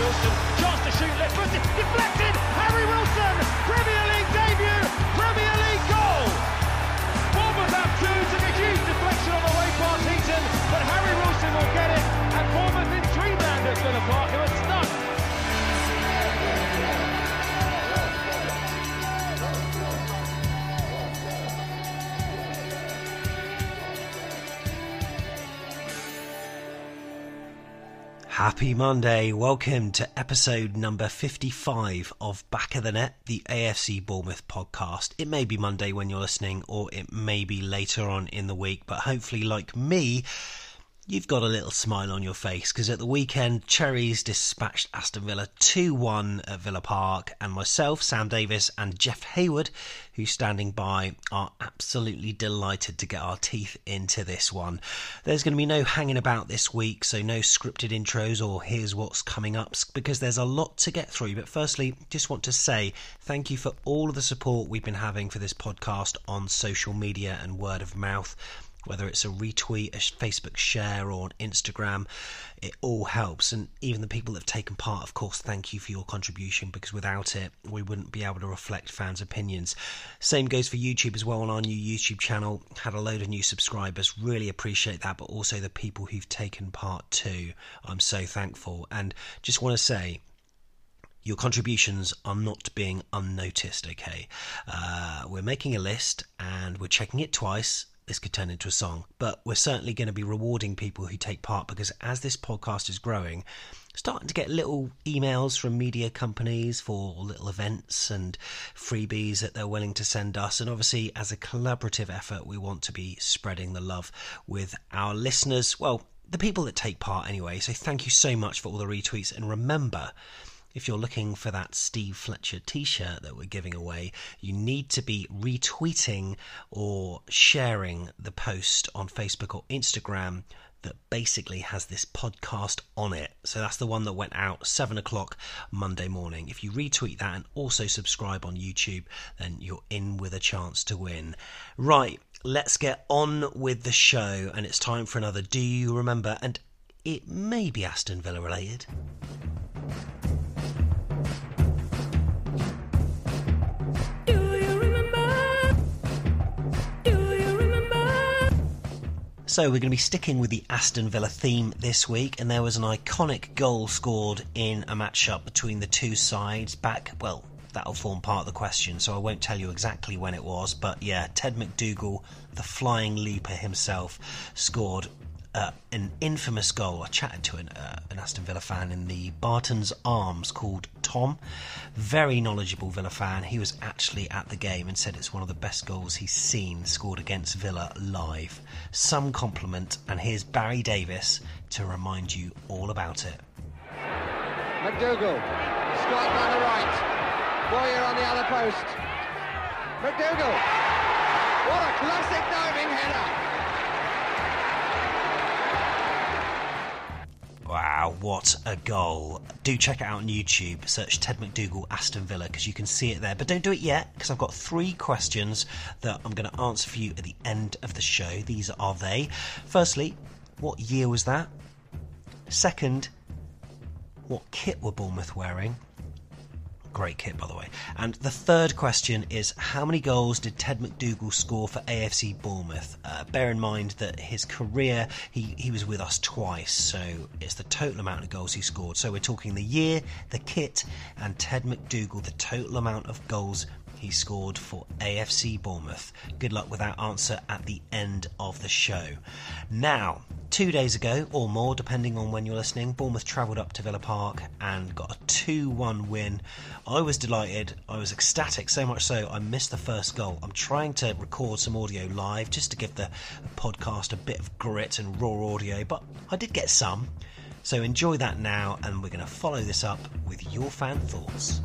Wilson. Chance to shoot, left footed, deflected. Happy Monday. Welcome to episode number 55 of Back of the Net, the AFC Bournemouth podcast. It may be Monday when you're listening, or it may be later on in the week, but hopefully, like me, you've got a little smile on your face because at the weekend, Cherries dispatched Aston Villa 2 1 at Villa Park, and myself, Sam Davis, and Jeff Hayward, who's standing by, are absolutely delighted to get our teeth into this one. There's going to be no hanging about this week, so no scripted intros or here's what's coming up because there's a lot to get through. But firstly, just want to say thank you for all of the support we've been having for this podcast on social media and word of mouth whether it's a retweet, a Facebook share, or an Instagram, it all helps. And even the people that have taken part, of course, thank you for your contribution because without it, we wouldn't be able to reflect fans' opinions. Same goes for YouTube as well on our new YouTube channel. Had a load of new subscribers, really appreciate that, but also the people who've taken part too. I'm so thankful. And just want to say, your contributions are not being unnoticed, okay? Uh, we're making a list and we're checking it twice this could turn into a song, but we're certainly going to be rewarding people who take part because as this podcast is growing, starting to get little emails from media companies for little events and freebies that they're willing to send us. And obviously, as a collaborative effort, we want to be spreading the love with our listeners. Well, the people that take part anyway. So thank you so much for all the retweets. And remember, if you're looking for that Steve Fletcher t shirt that we're giving away, you need to be retweeting or sharing the post on Facebook or Instagram that basically has this podcast on it. So that's the one that went out 7 o'clock Monday morning. If you retweet that and also subscribe on YouTube, then you're in with a chance to win. Right, let's get on with the show, and it's time for another Do You Remember? And it may be Aston Villa related. So we're going to be sticking with the Aston Villa theme this week, and there was an iconic goal scored in a match-up between the two sides back, well, that'll form part of the question, so I won't tell you exactly when it was, but yeah, Ted MacDougall, the flying leaper himself, scored uh, an infamous goal. I chatted to an, uh, an, Aston Villa fan in the Barton's Arms called Tom. Very knowledgeable Villa fan. He was actually at the game and said it's one of the best goals he's seen scored against Villa live. Some compliment, and here's Barry Davies to remind you all about it. MacDougall, Scott on the right, Bowyer on the other post. MacDougall, what a classic diving header! Wow, what a goal. Do check it out on YouTube. Search Ted MacDougall Aston Villa because you can see it there. But don't do it yet because I've got three questions that I'm going to answer for you at the end of the show. These are they. Firstly, what year was that? Second, what kit were Bournemouth wearing? Great kit, by the way. And the third question is How many goals did Ted MacDougall score for AFC Bournemouth? Uh, bear in mind that his career, he, he was with us twice, so it's the total amount of goals he scored. So we're talking the year, the kit, and Ted MacDougall, the total amount of goals he scored for AFC Bournemouth. Good luck with that answer at the end of the show. Now, two days ago or more, depending on when you're listening, Bournemouth travelled up to Villa Park and got a 2 1 win. I was delighted, I was ecstatic, so much so I missed the first goal. I'm trying to record some audio live just to give the podcast a bit of grit and raw audio, but I did get some. So enjoy that now, and we're going to follow this up with your fan thoughts.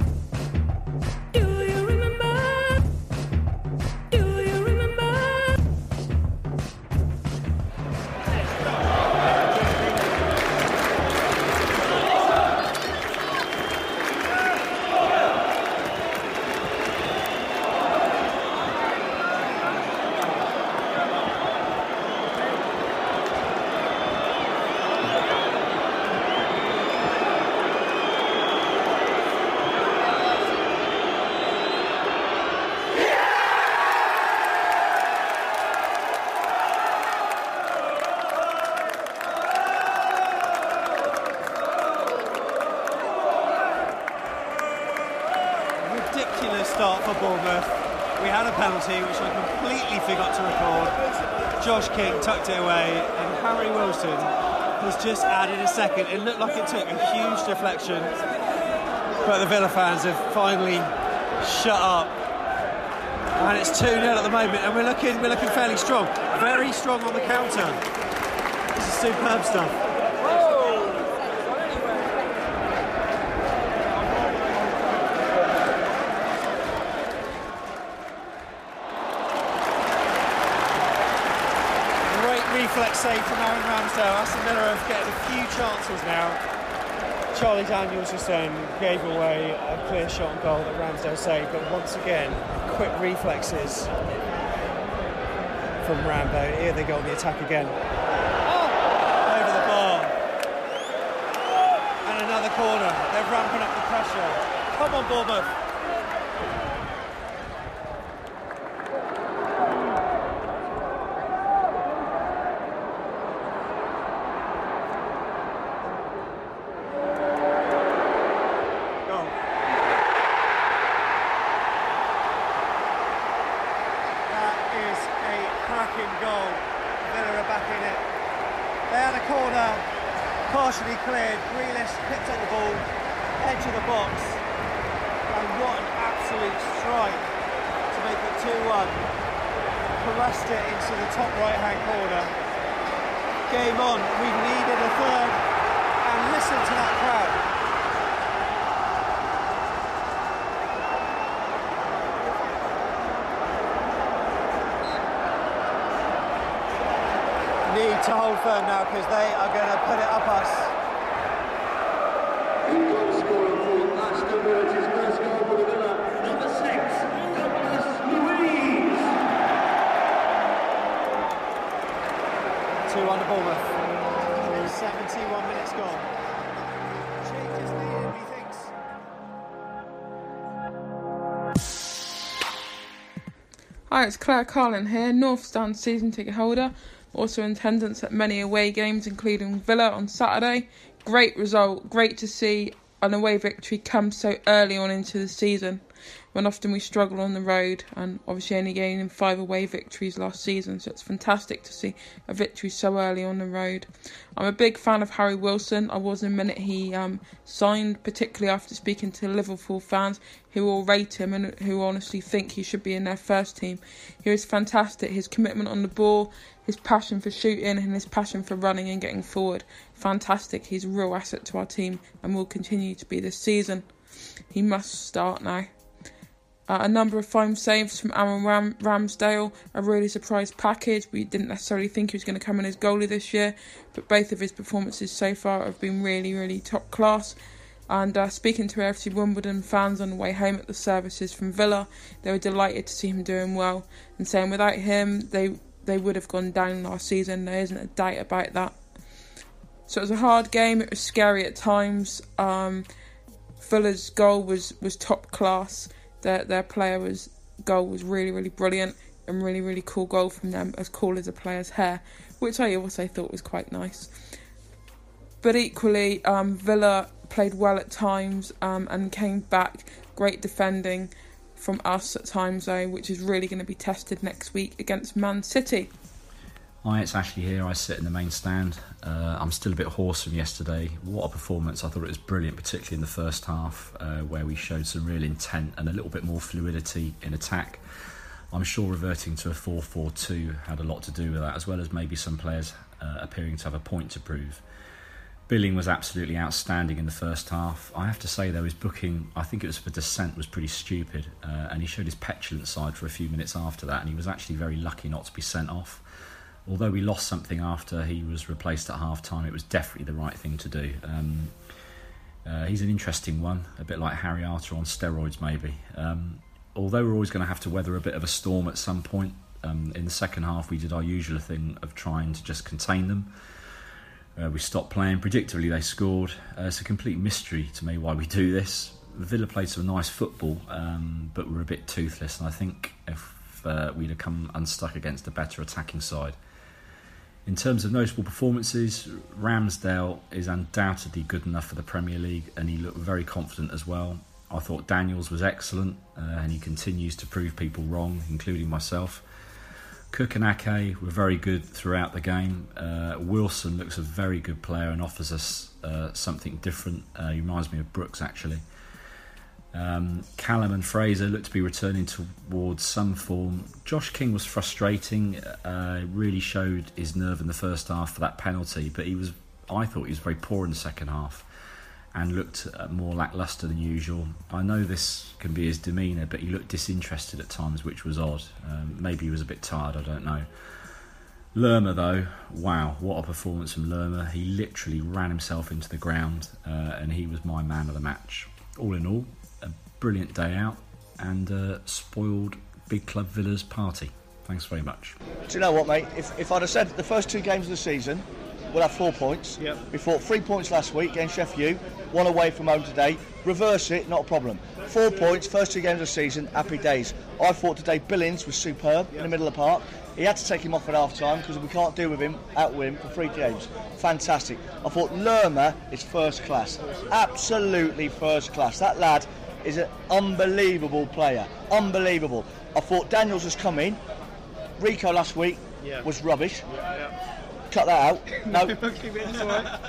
Penalty, which I completely forgot to record. Josh King tucked it away, and Harry Wilson has just added a second. It looked like it took a huge deflection, but the Villa fans have finally shut up. And it's 2 0 at the moment, and we're looking, we're looking fairly strong. Very strong on the counter. This is superb stuff. Reflex save from Aaron Ramsdale. Aston Villa have getting a few chances now. Charlie Daniels just then gave away a clear shot on goal that Ramsdale saved, but once again, quick reflexes from Rambo. Here they go on the attack again. Oh! Over the bar. And another corner. They're ramping up the pressure. Come on, Bournemouth. Goal. That is a cracking goal. Villa are back in it. They had a corner, partially cleared. Grealish picked up the ball, edge of the box, and what an absolute strike to make it 2-1. Caressed it into the top right-hand corner. Game on. We've needed a third, and listen to that crowd. Need to hold firm now because they are going to put it up us. Goal scorer for Aston Villa, it's his first goal for the Villa. Number six, Douglas Luiz. 2 1 Bournemouth. 71 minutes gone. Changes needed, methinks. Hi, it's Claire Carlin here, North Stand season ticket holder, also in attendance at many away games, including Villa on Saturday. Great result, great to see an away victory come so early on into the season when often we struggle on the road and obviously only gaining five away victories last season, so it's fantastic to see a victory so early on the road. I'm a big fan of Harry Wilson. I was the minute he um, signed, particularly after speaking to Liverpool fans who all rate him and who honestly think he should be in their first team. He is fantastic. His commitment on the ball, his passion for shooting, and his passion for running and getting forward. Fantastic. He's a real asset to our team and will continue to be this season. He must start now. Uh, a number of fine saves from Aaron Ram- Ramsdale, a really surprise package. We didn't necessarily think he was going to come in as goalie this year, but both of his performances so far have been really, really top class. And uh, speaking to AFC Wimbledon fans on the way home at the services from Villa, they were delighted to see him doing well and saying without him they they would have gone down last season. There isn't a doubt about that. So it was a hard game. It was scary at times. Um, Villa's goal was was top class. Their their player was goal was really really brilliant and really really cool goal from them, as cool as a player's hair, which I also thought was quite nice. But equally, um, Villa played well at times um, and came back. Great defending from us at times, though, which is really going to be tested next week against Man City. Hi, it's Ashley here. I sit in the main stand. Uh, I'm still a bit hoarse from yesterday. What a performance! I thought it was brilliant, particularly in the first half, uh, where we showed some real intent and a little bit more fluidity in attack. I'm sure reverting to a 4 4 2 had a lot to do with that, as well as maybe some players uh, appearing to have a point to prove. Billing was absolutely outstanding in the first half. I have to say, though, his booking, I think it was for Dissent, was pretty stupid. Uh, and he showed his petulant side for a few minutes after that, and he was actually very lucky not to be sent off. Although we lost something after he was replaced at half time, it was definitely the right thing to do. Um, uh, he's an interesting one, a bit like Harry Arter on steroids, maybe. Um, although we're always going to have to weather a bit of a storm at some point, um, in the second half we did our usual thing of trying to just contain them. Uh, we stopped playing. Predictably, they scored. Uh, it's a complete mystery to me why we do this. Villa played some nice football, um, but we're a bit toothless. And I think if uh, we'd have come unstuck against a better attacking side. In terms of notable performances, Ramsdale is undoubtedly good enough for the Premier League, and he looked very confident as well. I thought Daniels was excellent, uh, and he continues to prove people wrong, including myself. Cook and Ake were very good throughout the game. Uh, Wilson looks a very good player and offers us uh, something different. Uh, he reminds me of Brooks actually. Um, Callum and Fraser look to be returning towards some form. Josh King was frustrating. Uh, really showed his nerve in the first half for that penalty, but he was. I thought he was very poor in the second half and looked uh, more lacklustre than usual. I know this can be his demeanour, but he looked disinterested at times, which was odd. Um, maybe he was a bit tired, I don't know. Lerma, though, wow, what a performance from Lerma. He literally ran himself into the ground, uh, and he was my man of the match. All in all, a brilliant day out and spoiled Big Club Villa's party. Thanks very much. Do you know what, mate? If, if I'd have said the first two games of the season, we'll have four points. Yep. We fought three points last week against Sheffield, one away from home today. Reverse it, not a problem. Four points, first two games of the season, happy days. I thought today Billings was superb in the middle of the park. He had to take him off at half time because we can't deal with him, out with him for three games. Fantastic. I thought Lerma is first class. Absolutely first class. That lad is an unbelievable player. Unbelievable. I thought Daniels was coming. Rico last week Yeah. was rubbish. Cut that out. No.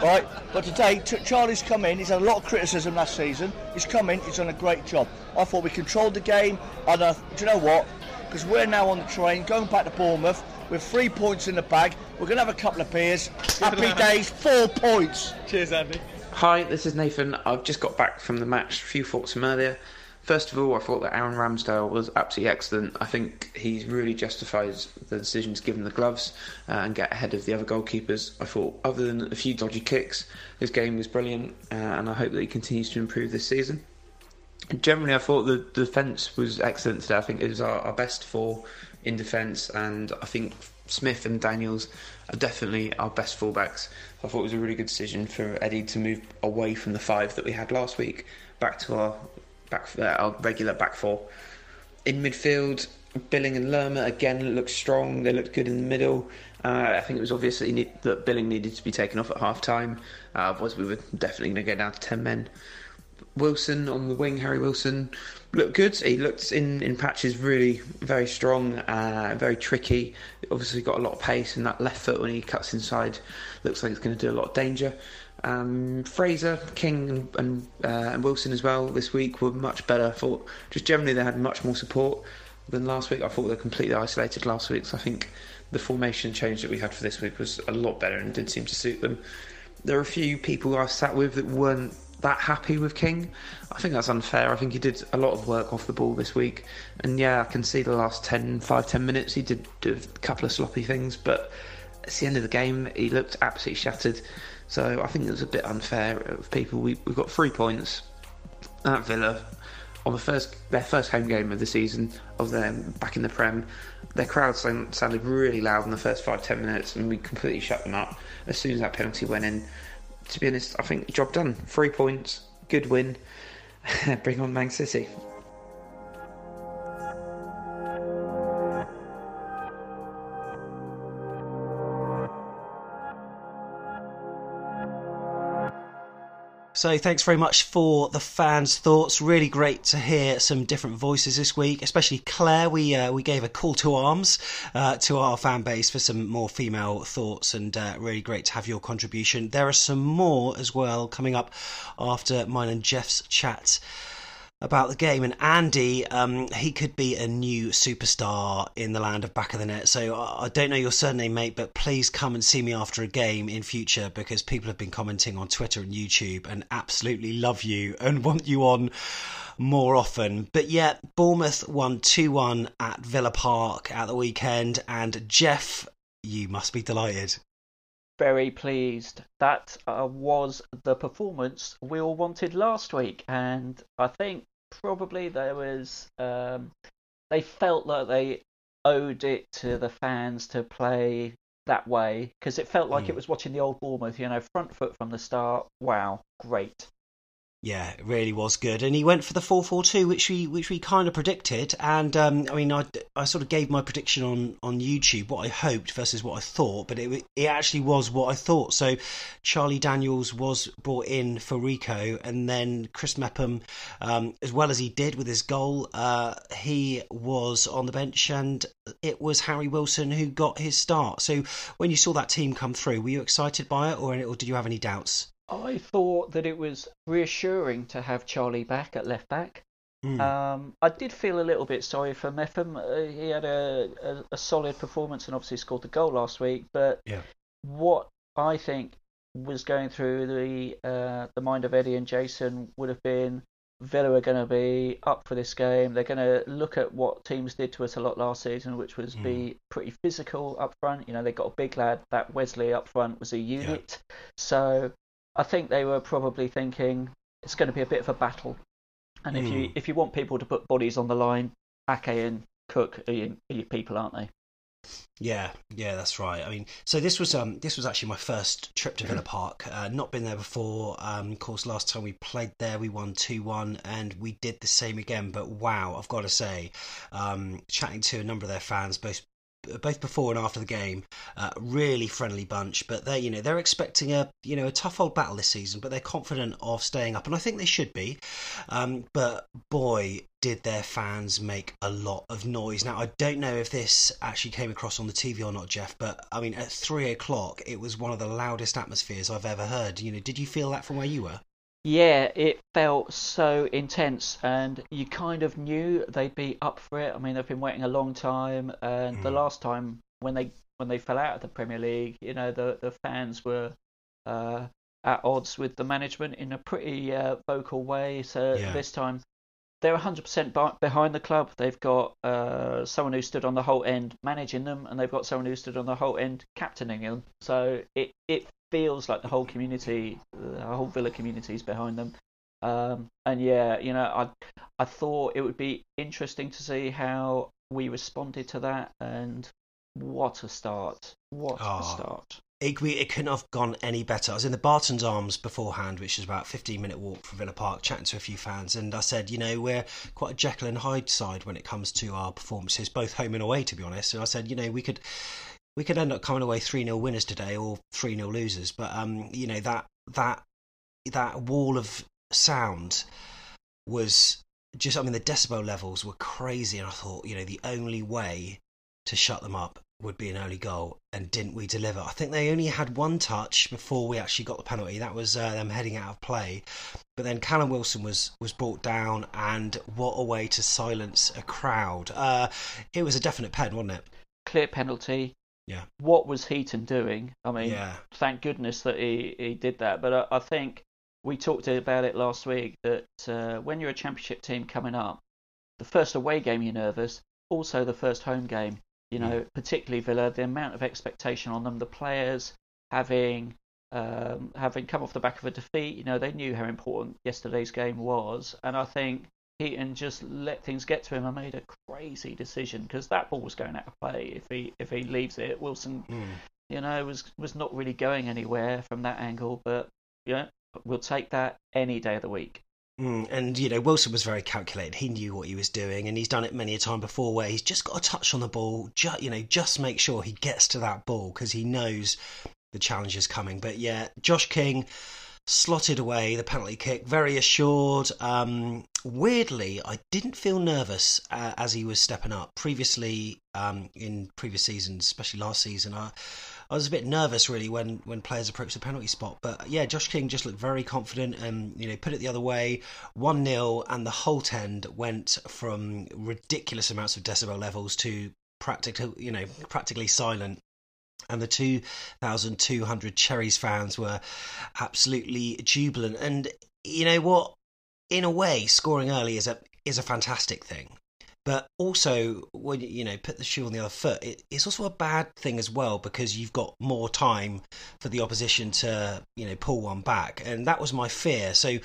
right, but today Ch- Charlie's come in. He's had a lot of criticism last season. He's come in. He's done a great job. I thought we controlled the game. And uh, do you know what? Because we're now on the train going back to Bournemouth with three points in the bag. We're going to have a couple of beers. Happy days. Four points. Cheers, Andy. Hi, this is Nathan. I've just got back from the match. A few thoughts from earlier. First of all, I thought that Aaron Ramsdale was absolutely excellent. I think he really justifies the decision to give him the gloves uh, and get ahead of the other goalkeepers. I thought, other than a few dodgy kicks, his game was brilliant, uh, and I hope that he continues to improve this season. Generally, I thought the defence was excellent today. I think it was our, our best four in defence, and I think Smith and Daniels are definitely our best fullbacks. I thought it was a really good decision for Eddie to move away from the five that we had last week back to our back uh, our regular back four. In midfield, Billing and Lerma again looked strong. They looked good in the middle. Uh, I think it was obvious that, need, that Billing needed to be taken off at half time. Uh, otherwise, we were definitely going to go down to 10 men. Wilson on the wing, Harry Wilson, looked good. He looked in, in patches really very strong, uh, very tricky. Obviously, got a lot of pace, and that left foot when he cuts inside looks like it's going to do a lot of danger. Um, Fraser, King, and, uh, and Wilson as well this week were much better. I thought just generally they had much more support than last week. I thought they were completely isolated last week, so I think the formation change that we had for this week was a lot better and did seem to suit them. There are a few people I sat with that weren't that happy with King. I think that's unfair. I think he did a lot of work off the ball this week. And yeah, I can see the last 10, 5, 10 minutes he did a couple of sloppy things, but at the end of the game he looked absolutely shattered. So I think it was a bit unfair of people. We, we've got three points at Villa on the first their first home game of the season of them back in the Prem. Their crowd sound, sounded really loud in the first five ten minutes, and we completely shut them up as soon as that penalty went in. To be honest, I think job done. Three points, good win. Bring on Man City. So thanks very much for the fans' thoughts. Really great to hear some different voices this week, especially Claire. We uh, we gave a call to arms uh, to our fan base for some more female thoughts, and uh, really great to have your contribution. There are some more as well coming up after mine and Jeff's chat about the game. And Andy, um, he could be a new superstar in the land of back of the net. So I don't know your surname, mate, but please come and see me after a game in future because people have been commenting on Twitter and YouTube and absolutely love you and want you on more often. But yeah, Bournemouth won 2 1 at Villa Park at the weekend. And Jeff, you must be delighted very pleased. That uh, was the performance we all wanted last week, and I think probably there was um, they felt like they owed it to the fans to play that way because it felt like mm. it was watching the old Bournemouth. You know, front foot from the start. Wow, great. Yeah, it really was good, and he went for the four four two, which we which we kind of predicted. And um, I mean, I, I sort of gave my prediction on, on YouTube what I hoped versus what I thought, but it it actually was what I thought. So Charlie Daniels was brought in for Rico, and then Chris Mepham, um, as well as he did with his goal, uh, he was on the bench, and it was Harry Wilson who got his start. So when you saw that team come through, were you excited by it, or, or did you have any doubts? I thought that it was reassuring to have Charlie back at left back. Mm. Um, I did feel a little bit sorry for Mepham. Uh, he had a, a, a, solid performance and obviously scored the goal last week. But yeah. what I think was going through the uh, the mind of Eddie and Jason would have been Villa are going to be up for this game. They're going to look at what teams did to us a lot last season, which was mm. be pretty physical up front. You know, they got a big lad. That Wesley up front was a unit. Yeah. So I think they were probably thinking it's going to be a bit of a battle, and mm. if you hmm. if you want people to put bodies on the line, Ake and Cook are your, are your people, aren't they? Yeah, yeah, that's right. I mean, so this was um this was actually my first trip to Villa Park. Uh, not been there before. Um, of course, last time we played there, we won two one, and we did the same again. But wow, I've got to say, um, chatting to a number of their fans, both both before and after the game. Uh, really friendly bunch, but they you know they're expecting a you know a tough old battle this season, but they're confident of staying up, and I think they should be. Um, but boy, did their fans make a lot of noise. Now I don't know if this actually came across on the TV or not, Jeff, but I mean at three o'clock it was one of the loudest atmospheres I've ever heard. You know, did you feel that from where you were? Yeah, it felt so intense, and you kind of knew they'd be up for it. I mean, they've been waiting a long time, and mm. the last time when they when they fell out of the Premier League, you know, the the fans were uh, at odds with the management in a pretty uh, vocal way. So yeah. this time they're 100% behind the club. They've got uh, someone who stood on the Holte End managing them, and they've got someone who stood on the Holte End captaining them. So it, it feels like the whole community, the whole Villa community is behind them. Um, and yeah, you know, I I thought it would be interesting to see how we responded to that, and what a start! What oh, a start! It, couldn't have gone any better. I was in the Barton's Arms beforehand, which is about a 15 minute walk from Villa Park, chatting to a few fans, and I said, you know, we're quite a Jekyll and Hyde side when it comes to our performances, both home and away, to be honest. And I said, you know, we could we could end up coming away three 0 winners today or three 0 losers. But um, you know that that that wall of sound was just. I mean, the decibel levels were crazy, and I thought, you know, the only way to shut them up would be an early goal, and didn't we deliver? I think they only had one touch before we actually got the penalty. That was uh, them heading out of play. But then Callum Wilson was was brought down, and what a way to silence a crowd! Uh, it was a definite pen, wasn't it? Clear penalty. Yeah. What was Heaton doing? I mean, yeah. thank goodness that he, he did that. But I, I think we talked about it last week that uh, when you're a championship team coming up, the first away game you're nervous, also the first home game. You know, particularly Villa, the amount of expectation on them, the players having um, having come off the back of a defeat, you know, they knew how important yesterday's game was, and I think Heaton just let things get to him and made a crazy decision because that ball was going out of play. If he if he leaves it, Wilson, mm. you know, was was not really going anywhere from that angle. But yeah, we'll take that any day of the week. Mm, and you know Wilson was very calculated. He knew what he was doing, and he's done it many a time before, where he's just got a touch on the ball. Just you know, just make sure he gets to that ball because he knows the challenge is coming. But yeah, Josh King slotted away the penalty kick, very assured. Um, weirdly, I didn't feel nervous uh, as he was stepping up. Previously, um, in previous seasons, especially last season, I, I was a bit nervous really when, when players approached the penalty spot. But yeah, Josh King just looked very confident and you know put it the other way, one 0 and the Holte End went from ridiculous amounts of decibel levels to practically you know practically silent and the 2,200 Cherries fans were absolutely jubilant. And you know what? In a way, scoring early is a is a fantastic thing. But also, when you know put the shoe on the other foot, it, it's also a bad thing as well because you've got more time for the opposition to you know pull one back, and that was my fear. So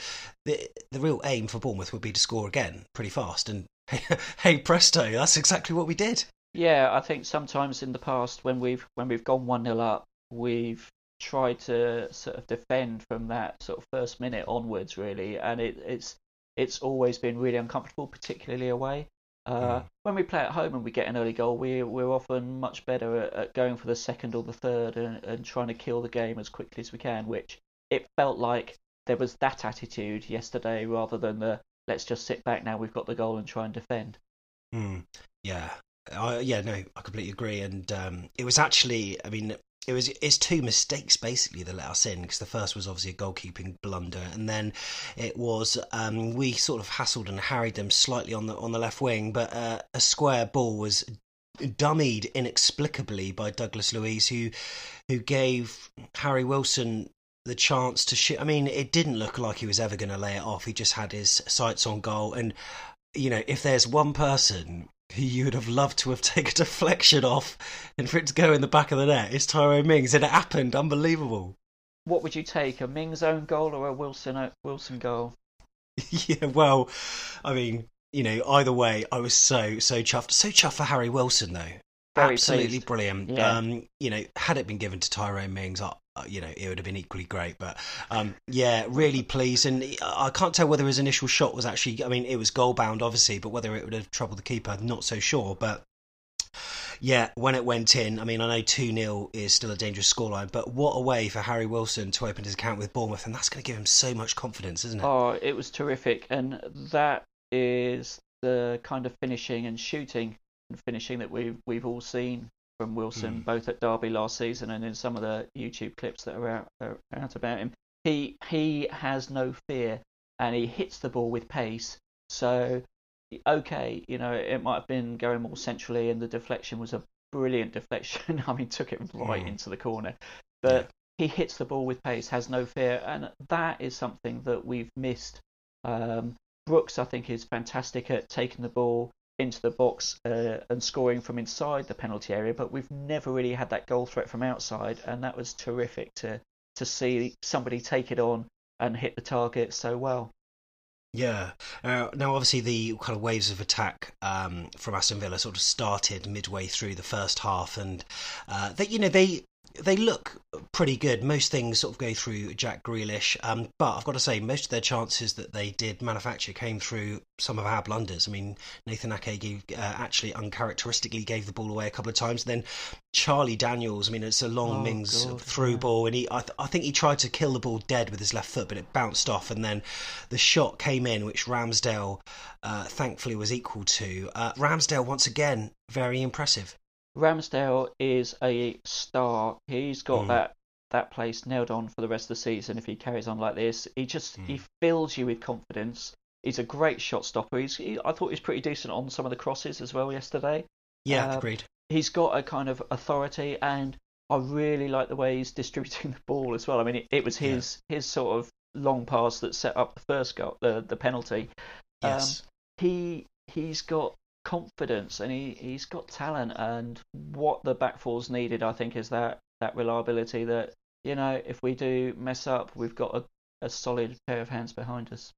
the the real aim for Bournemouth would be to score again pretty fast, and hey presto, that's exactly what we did. Yeah, I think sometimes in the past when we've when we've gone one 0 up, we've tried to sort of defend from that sort of first minute onwards, really, and it, it's it's always been really uncomfortable, particularly away. Uh, mm. When we play at home and we get an early goal, we we're often much better at, at going for the second or the third and, and trying to kill the game as quickly as we can. Which it felt like there was that attitude yesterday rather than the let's just sit back now we've got the goal and try and defend. Mm. Yeah, I, yeah, no, I completely agree. And um, it was actually, I mean, it was it's two mistakes basically that let us in because the first was obviously a goalkeeping blunder and then it was um, we sort of hassled and harried them slightly on the on the left wing but uh, a square ball was dummied inexplicably by Douglas Luiz who who gave Harry Wilson the chance to shoot. I mean it didn't look like he was ever going to lay it off. He just had his sights on goal and you know if there's one person you would have loved to have taken a deflection off and for it to go in the back of the net is Tyrone Mings, and it happened. Unbelievable. What would you take, a Mings own goal or a Wilson uh, Wilson goal? yeah, well, I mean, you know, either way, I was so so chuffed. So chuffed for Harry Wilson though. Very Absolutely pleased. brilliant. Yeah. Um, you know, had it been given to Tyrone Mings, I, you know, it would have been equally great. But um, yeah, really pleased. And I can't tell whether his initial shot was actually, I mean, it was goal bound, obviously, but whether it would have troubled the keeper, not so sure. But yeah, when it went in, I mean, I know 2 0 is still a dangerous scoreline, but what a way for Harry Wilson to open his account with Bournemouth, and that's going to give him so much confidence, isn't it? Oh, it was terrific. And that is the kind of finishing and shooting finishing that we've, we've all seen from Wilson, mm. both at Derby last season and in some of the YouTube clips that are out, are out about him. He he has no fear and he hits the ball with pace. So okay, you know, it might have been going more centrally and the deflection was a brilliant deflection. I mean, took it right mm. into the corner. But yeah. he hits the ball with pace, has no fear, and that is something that we've missed. Um, Brooks, I think, is fantastic at taking the ball into the box uh, and scoring from inside the penalty area, but we've never really had that goal threat from outside, and that was terrific to to see somebody take it on and hit the target so well. Yeah. Uh, now, obviously, the kind of waves of attack um, from Aston Villa sort of started midway through the first half, and uh, you know, they they look pretty good. Most things sort of go through Jack Grealish, um, but I've got to say, most of their chances that they did manufacture came through some of our blunders. I mean, Nathan Ake gave, uh, actually uncharacteristically gave the ball away a couple of times. Then Charlie Daniels, I mean, it's a long oh, Mings God, through yeah. ball, and he, I, th- I, think he tried to kill the ball dead with his left foot, but it bounced off, and then the shot came in, which Ramsdale uh, thankfully was equal to. Uh, Ramsdale once again very impressive. Ramsdale is a star. He's got mm. that that place nailed on for the rest of the season if he carries on like this. He just mm. he fills you with confidence. He's a great shot stopper. He's he, I thought he was pretty decent on some of the crosses as well yesterday. Yeah, uh, agreed. He's got a kind of authority, and I really like the way he's distributing the ball as well. I mean, it, it was his yeah. his sort of long pass that set up the first goal, the the penalty. Yes. Um, he he's got confidence and he, he's got talent and what the back four's needed I think is that that reliability that you know if we do mess up we've got a, a solid pair of hands behind us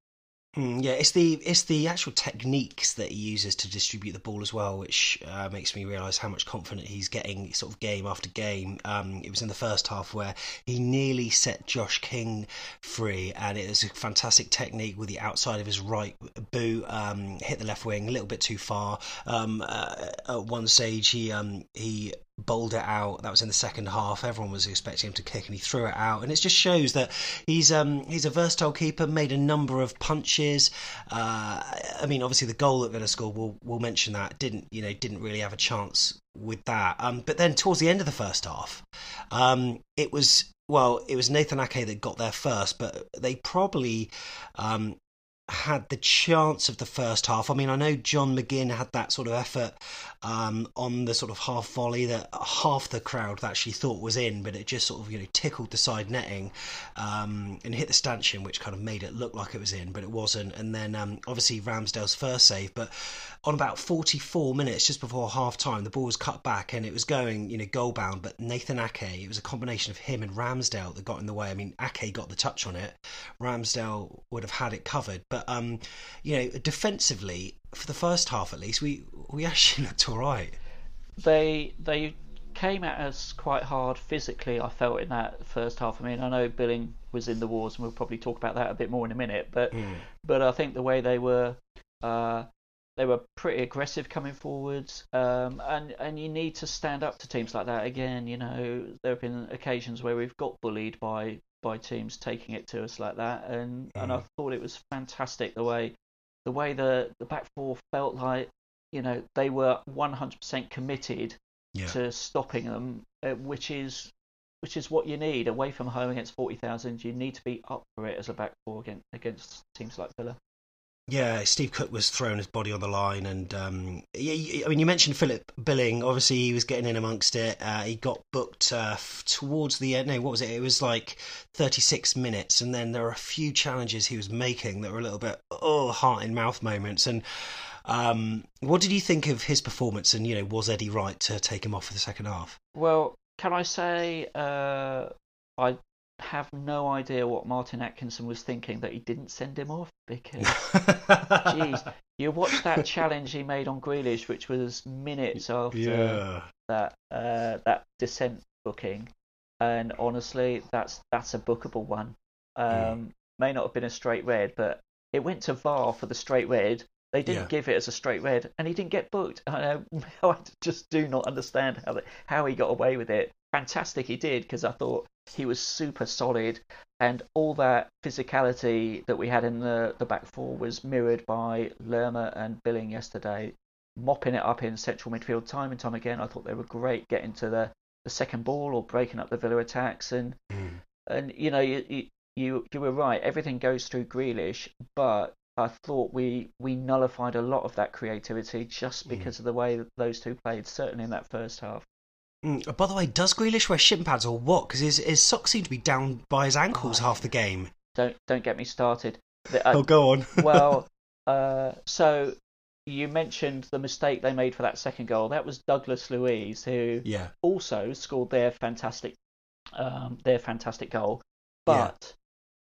Mm, yeah, it's the it's the actual techniques that he uses to distribute the ball as well, which uh, makes me realise how much confident he's getting, sort of game after game. Um, it was in the first half where he nearly set Josh King free, and it was a fantastic technique with the outside of his right boot, um, hit the left wing a little bit too far. Um, uh, at one stage, he um, he bowled it out. That was in the second half. Everyone was expecting him to kick, and he threw it out. And it just shows that he's um, he's a versatile keeper. Made a number of punches. Uh, I mean, obviously the goal that Villa scored. We'll we'll mention that didn't you know didn't really have a chance with that. Um, but then towards the end of the first half, um, it was well, it was Nathan Ake that got there first, but they probably um, had the chance of the first half. I mean, I know John McGinn had that sort of effort um, on the sort of half volley that half the crowd actually thought was in, but it just sort of you know tickled the side netting um, and hit the stanchion, which kind of made it look like it was in, but it wasn't. And then um, obviously Ramsdale's first save, but on about 44 minutes just before half time, the ball was cut back and it was going you know goal bound, but Nathan Ake, it was a combination of him and Ramsdale that got in the way. I mean, Ake got the touch on it, Ramsdale would have had it covered, but um, you know defensively for the first half at least, we we actually looked all right. They they came at us quite hard physically. I felt in that first half. I mean, I know Billing was in the wars, and we'll probably talk about that a bit more in a minute. But Mm. but I think the way they were. Uh, they were pretty aggressive coming forwards, um, and and you need to stand up to teams like that. Again, you know, there have been occasions where we've got bullied by by teams taking it to us like that, and and I Mhm. thought it was fantastic the way the way the the back four felt like you know they were 100% committed Yeah. to stopping them, uh, which is which is what you need away from home against 40,000. You need to be up for it as a back four against against teams like Villa. Yeah, Steve Cook was throwing his body on the line, and um, I mean, you mentioned Philip Billing. Obviously, he was getting in amongst it. Uh, he got booked uh, towards the end. No, what was it? It was like 36 minutes, and then there were a few challenges he was making that were a little bit oh heart in mouth moments. And um, what did you think of his performance? And you know, was Eddie right to take him off for the second half? Well, can I say uh, I have no idea what Martin Atkinson was thinking that he didn't send him off because, jeez, you watch that challenge he made on Grealish, which was minutes after Yeah. that uh, that dissent booking, and honestly, that's that's a bookable one. Um, May not have been a straight red, but it went to VAR for the straight red. They didn't Yeah. give it as a straight red, and he didn't get booked. I, know, I just do not understand how the, how he got away with it. Fantastic, he did because I thought he was super solid, and all that physicality that we had in the the back four was mirrored by Lerma and Billing yesterday, mopping it up in central midfield time and time again. I thought they were great getting to the the second ball or breaking up the Villa attacks, and Mm. and you know you you you, you were right. Everything goes through Grealish, but I thought we we nullified a lot of that creativity just because of the way that those two played. Certainly in that first half. Mm, By the way, does Grealish wear shin pads or what? Because his, his socks seem to be down by his ankles half the game. Don't don't get me started. The- uh, oh, go on. well, uh, so you mentioned the mistake they made for that second goal. That was Douglas Luiz, who Yeah. also scored their fantastic, um, their fantastic goal. Yeah. But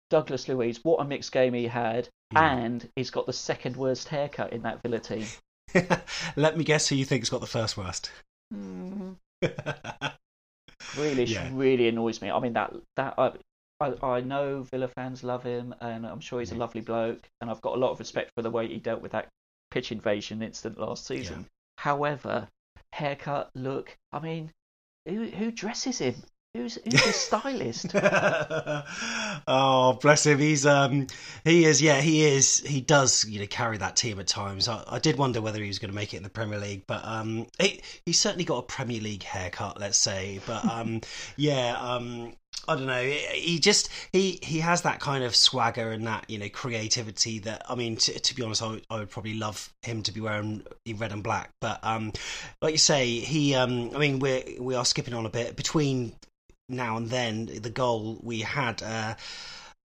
Douglas Luiz, what a mixed game he had, Mm. and he's got the second worst haircut in that Villa team. Let me guess who you think's got the first worst. Grealish Yeah. really annoys me. I mean that that I, I I know Villa fans love him, and I'm sure he's Mm. a lovely bloke, and I've got a lot of respect for the way he dealt with that pitch invasion incident last season. However, haircut, look, I mean, who who dresses him? Who's who's his stylist? oh, bless him. He's um he is yeah he is he does you know carry that team at times. I, I did wonder whether he was going to make it in the Premier League, but um he he's certainly got a Premier League haircut, let's say. But um yeah um. I don't know. He just he he has that kind of swagger and that you know creativity that I mean to, to be honest I would, I would probably love him to be wearing red and black but um like you say he um I mean we we are skipping on a bit between now and then the goal we had uh,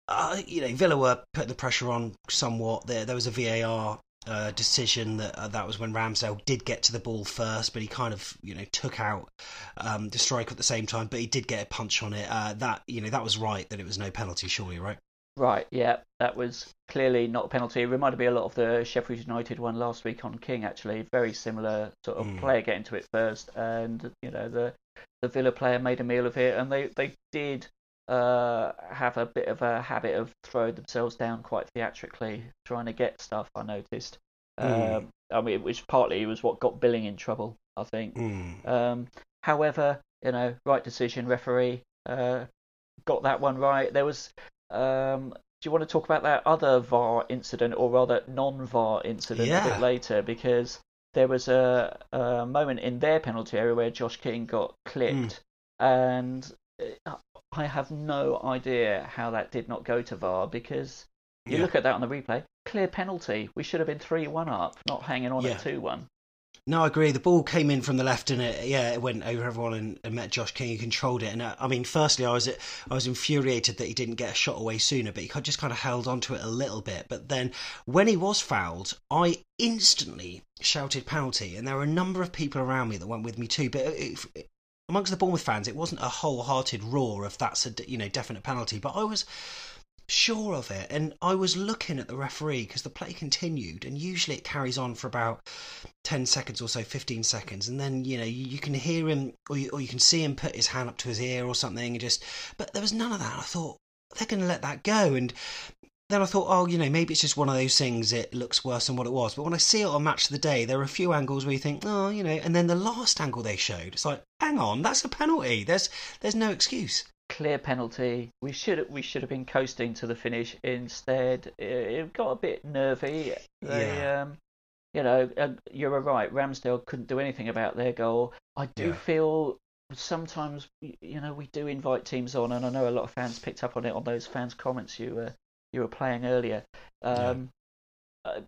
uh you know Villa were putting the pressure on somewhat there there was a VAR uh, decision that uh, that was when Ramsdale did get to the ball first, but he kind of you know took out um, the striker at the same time, but he did get a punch on it. Uh, that you know that was right that it was no penalty, surely, right? Right, yeah, that was clearly not a penalty. It reminded me a lot of the Sheffield United one last week on King, actually. Very similar sort of Mm. player getting to it first, and you know the the Villa player made a meal of it, and they they did uh, have a bit of a habit of throwing themselves down quite theatrically, trying to get stuff. I noticed. Mm. Um, I mean, which partly was what got Billing in trouble, I think. Mm. Um, However, you know, right decision, referee uh, got that one right. There was. Um, do you want to talk about that other VAR incident, or rather non-VAR incident, Yeah. a bit later? Because there was a, a moment in their penalty area where Josh King got clipped, and uh, I have no idea how that did not go to VAR because you Yeah. look at that on the replay, clear penalty. We should have been three-one up, not hanging on Yeah. at two-one. No, I agree. The ball came in from the left, and it yeah, it went over everyone and, and met Josh King, who controlled it. And uh, I mean, firstly, I was I was infuriated that he didn't get a shot away sooner, but he just kind of held on to it a little bit. But then when he was fouled, I instantly shouted penalty, and there were a number of people around me that went with me too. But it, it, amongst the Bournemouth fans, it wasn't a wholehearted roar of that's a you know definite penalty, but I was sure of it. And I was looking at the referee because the play continued, and usually it carries on for about 10 seconds or so, 15 seconds. And then, you know, you, you can hear him or you, or you can see him put his hand up to his ear or something. And just, but there was none of that. I thought, they're going to let that go. And then I thought, oh, you know, maybe it's just one of those things. It looks worse than what it was. But when I see it on Match of the Day, there are a few angles where you think, oh, you know, and then the last angle they showed, it's like, hang on, that's a penalty. There's there's no excuse. Clear penalty. We should we should have been coasting to the finish. Instead, it, it got a bit nervy. They, Yeah. um, you know, uh, you're right. Ramsdale couldn't do anything about their goal. I do Yeah. feel sometimes, you know, we do invite teams on, and I know a lot of fans picked up on it on those fans' comments you were you were playing earlier. Um, uh,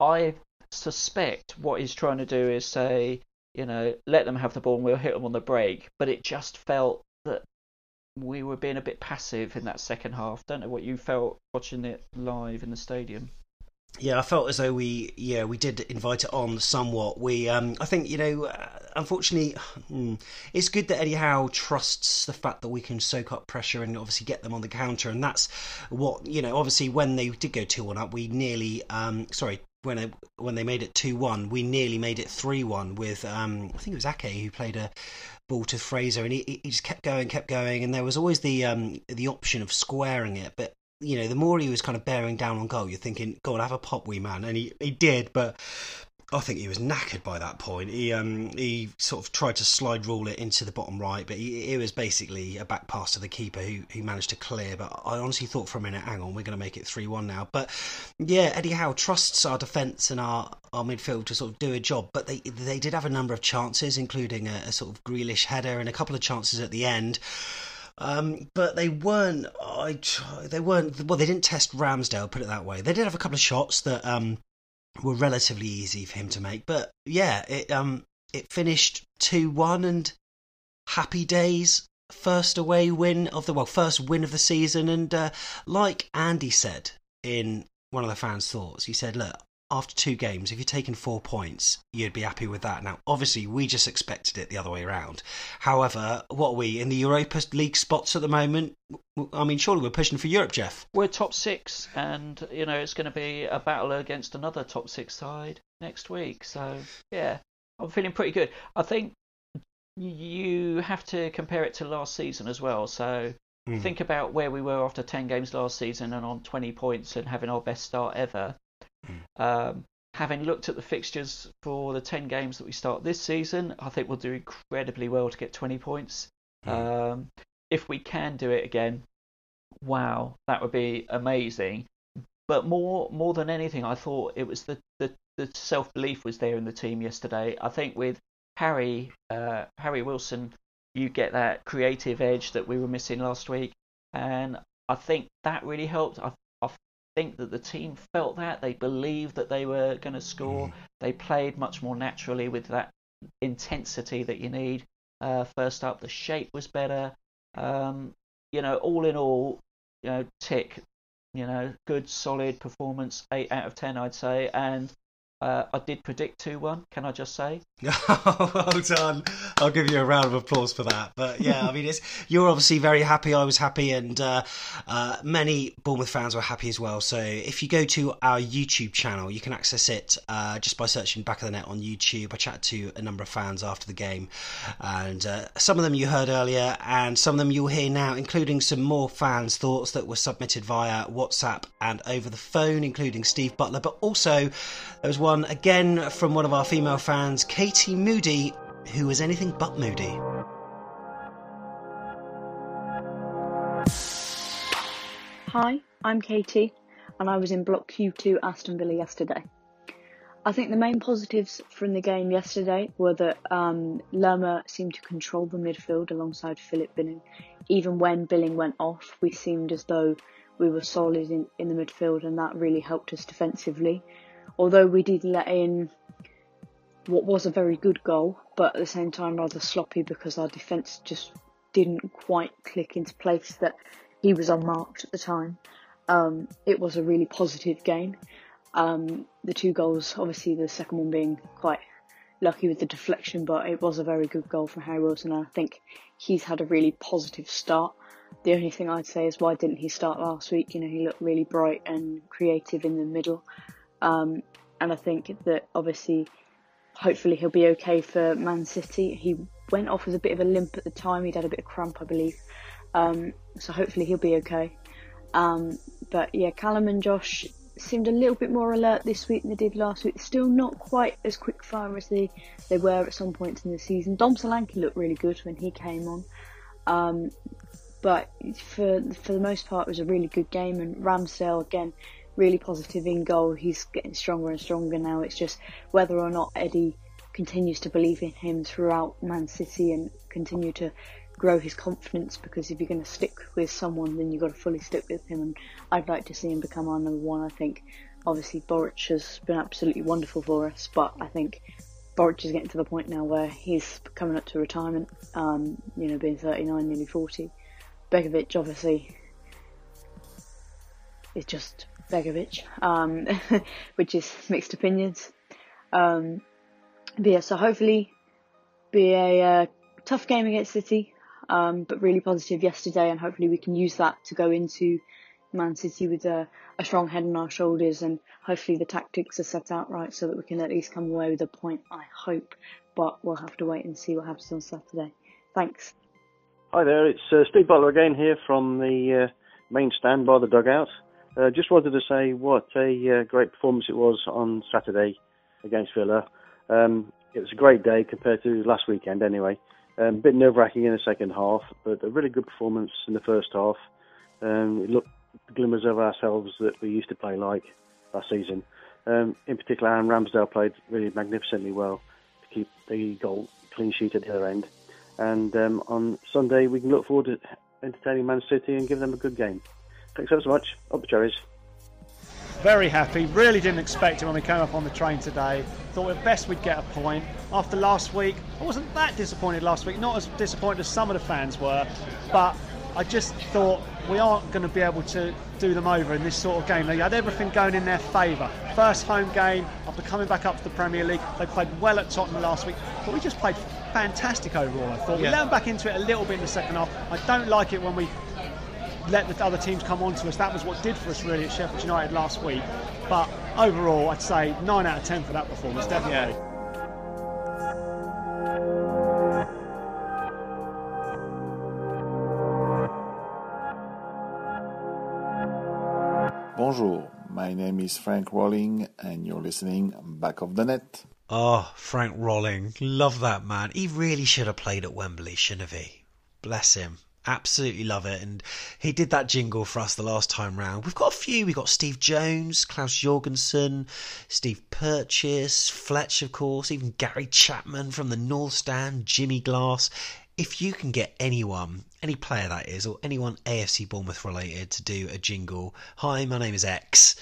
I suspect what he's trying to do is say, you know, let them have the ball and we'll hit them on the break. But it just felt we were being a bit passive in that second half. Don't know what you felt watching it live in the stadium. Yeah, I felt as though we, yeah, we did invite it on somewhat. We, um, I think, you know, uh, unfortunately, hmm, it's good that Eddie Howe trusts the fact that we can soak up pressure and obviously get them on the counter, and that's what you know. Obviously, when they did go two one up, we nearly, um, sorry, when they, when they made it two one, we nearly made it three one with, um, I think it was Ake who played a ball to Fraser, and he, he just kept going, kept going, and there was always the um, the option of squaring it, but you know, the more he was kind of bearing down on goal, you're thinking, God, have a pop, wee man, and he, he did, but I think he was knackered by that point. He um he sort of tried to slide rule it into the bottom right, but he, it was basically a back pass to the keeper who managed to clear. But I honestly thought for a minute, hang on, we're going to make it three one now. But yeah, Eddie Howe trusts our defence and our our midfield to sort of do a job. But they they did have a number of chances, including a, a sort of Grealish header and a couple of chances at the end. Um, but they weren't. I, they weren't. Well, they didn't test Ramsdale. Put it that way. They did have a couple of shots that um, were relatively easy for him to make. But yeah, it um, it finished two one and happy days. First away win of the well, first win of the season. And uh, like Andy said in one of the fans' thoughts, he said, "Look, after two games, if you're taking four points, you'd be happy with that. Now, obviously, we just expected it the other way around. However, what are we in the Europa League spots at the moment? I mean, surely we're pushing for Europe, Jeff. We're top six, and you know it's going to be a battle against another top six side next week. So yeah, I'm feeling pretty good. I think you have to compare it to last season as well. So Mm. think about where we were after 10 games last season and on 20 points and having our best start ever. Um, having looked at the fixtures for the 10 games that we start this season, I think we'll do incredibly well to get 20 points. Um, if we can do it again, wow, that would be amazing. But more more than anything, I thought it was the, the, the self belief was there in the team yesterday. I think with Harry uh, Harry Wilson, you get that creative edge that we were missing last week, and I think that really helped. I, I think that the team felt that they believed that they were going to score. They played much more naturally with that intensity that you need. Uh, first up, the shape was better. Um, you know, all in all, you know, tick. You know, good, solid performance, eight out of ten, I'd say. And uh, I did predict two one. Can I just say? well done. I'll give you a round of applause for that. But yeah, I mean, it's you're obviously very happy. I was happy, and uh, uh, many Bournemouth fans were happy as well. So if you go to our YouTube channel, you can access it uh, just by searching Back of the Net on YouTube. I chatted to a number of fans after the game, and uh, some of them you heard earlier, and some of them you'll hear now, including some more fans' thoughts that were submitted via WhatsApp and over the phone, including Steve Butler. But also there was one again from one of our female fans, Katie Moody. who is anything but moody. Hi, I'm Katie, and I was in Block Q2 Aston Villa yesterday. I think the main positives from the game yesterday were that um, Lerma seemed to control the midfield alongside Philip Billing. Even when Billing went off, we seemed as though we were solid in, in the midfield, and that really helped us defensively. Although we did let in what was a very good goal, but at the same time rather sloppy because our defence just didn't quite click into place that he was unmarked at the time. Um, it was a really positive game. Um, the two goals, obviously the second one being quite lucky with the deflection, but it was a very good goal from Harry Wilson. I think he's had a really positive start. The only thing I'd say is why didn't he start last week? You know, he looked really bright and creative in the middle. Um, and I think that obviously, hopefully he'll be okay for Man City. He went off with a bit of a limp at the time. He'd had a bit of cramp, I believe. Um, so hopefully he'll be okay. Um, but yeah, Callum and Josh seemed a little bit more alert this week than they did last week. Still not quite as quick fire as they, they were at some points in the season. Dom Solanke looked really good when he came on. Um, but for for the most part, it was a really good game. And Ramsdale again, really positive in goal. He's getting stronger and stronger now. It's just whether or not Eddie continues to believe in him throughout Man City and continue to grow his confidence because if you're going to stick with someone, then you've got to fully stick with him. And I'd like to see him become our number one. I think obviously Boruc has been absolutely wonderful for us, but I think Boruc is getting to the point now where he's coming up to retirement, um, you know, being 39, nearly 40. Begovic obviously is just Begovic, um, which is mixed opinions. Um, but yeah, so hopefully be a uh, tough game against City, um, but really positive yesterday, and hopefully we can use that to go into Man City with a, a, strong head on our shoulders, and hopefully the tactics are set out right so that we can at least come away with a point. I hope, but we'll have to wait and see what happens on Saturday. Thanks. Hi there, it's uh, Steve Butler again here from the uh, main stand by the dugout. Uh, just wanted to say what a uh, great performance it was on Saturday against Villa. Um, it was a great day compared to last weekend, anyway. Um, a bit nerve wracking in the second half, but a really good performance in the first half. Um, it looked glimmers of ourselves that we used to play like last season. Um, in particular, Aaron Ramsdale played really magnificently well to keep the goal clean sheet at the other end. And um, on Sunday, we can look forward to entertaining Man City and give them a good game. Thanks ever so much. Up the cherries. Very happy. Really didn't expect it when we came up on the train today. Thought at best we'd get a point. After last week, I wasn't that disappointed last week. Not as disappointed as some of the fans were, but I just thought we aren't going to be able to do them over in this sort of game. They had everything going in their favour. First home game after coming back up to the Premier League. They played well at Tottenham last week, but we just played fantastic overall. I thought yeah. we let them back into it a little bit in the second half. I don't like it when we let the other teams come on to us. That was what did for us really at Sheffield United last week. But overall, I'd say 9 out of 10 for that performance, definitely. Yeah. Bonjour, my name is Franck Rolling, and you're listening Back of the Net. Oh, Franck Rolling. Love that man. He really should have played at Wembley, shouldn't he? Bless him. Absolutely love it. And he did that jingle for us the last time round. We've got a few. We've got Steve Jones, Claus Jorgensen, Steve Purches, Fletch, of course, even Gary Chapman from the North Stand, Jimmy Glass. If you can get anyone, any player that is, or anyone AFC Bournemouth related to do a jingle, hi, my name is X,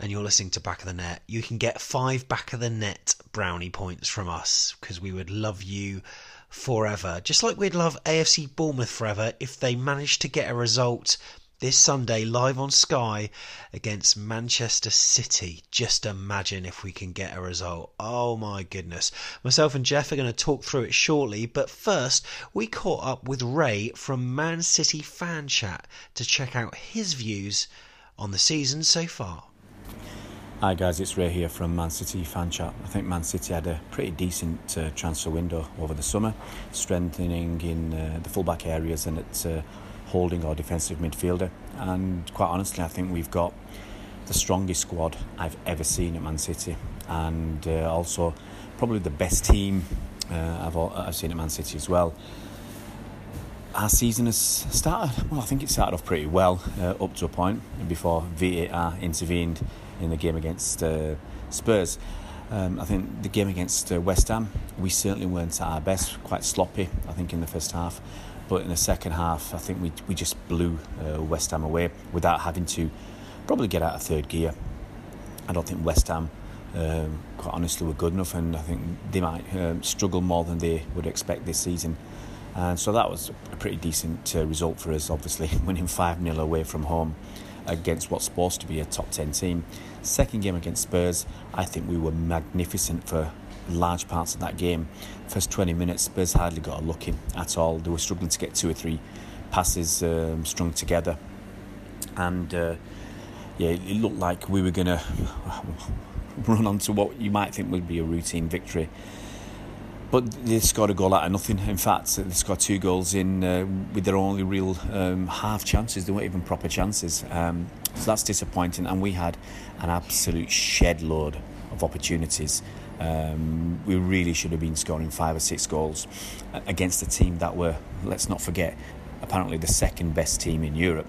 and you're listening to Back of the Net, you can get five Back of the Net brownie points from us because we would love you forever. Just like we'd love AFC Bournemouth forever if they managed to get a result this Sunday live on Sky against Manchester City. Just imagine if we can get a result. Oh my goodness. Myself and Jeff are going to talk through it shortly, but first we caught up with Ray from Man City Fan Chat to check out his views on the season so far. Hi guys, it's Ray here from Man City Fan Chat. I think Man City had a pretty decent uh, transfer window over the summer, strengthening in uh, the fullback areas and at uh, holding our defensive midfielder. And quite honestly, I think we've got the strongest squad I've ever seen at Man City, and uh, also probably the best team Uh, I've I've seen at Man City as well. Our season has started. Well, I think it started off pretty well uh, up to a point before VAR intervened in the game against uh, Spurs. Um, I think the game against uh, West Ham, we certainly weren't at our best, quite sloppy, I think, in the first half. But in the second half, I think we, we just blew uh, West Ham away without having to probably get out of third gear. I don't think West Ham, um, quite honestly, were good enough, and I think they might um, struggle more than they would expect this season. And so that was a pretty decent uh, result for us, obviously, winning 5 0 away from home against what's supposed to be a top 10 team. Second game against Spurs, I think we were magnificent for large parts of that game. First 20 minutes, Spurs hardly got a look in at all. They were struggling to get two or three passes um, strung together. And uh, yeah, it looked like we were going to run on to what you might think would be a routine victory. But they scored a goal out of nothing. In fact, they scored two goals in uh, with their only real um, half chances. They weren't even proper chances. Um, so that's disappointing. And we had an absolute shed load of opportunities. Um, we really should have been scoring five or six goals against a team that were, let's not forget, apparently the second best team in Europe.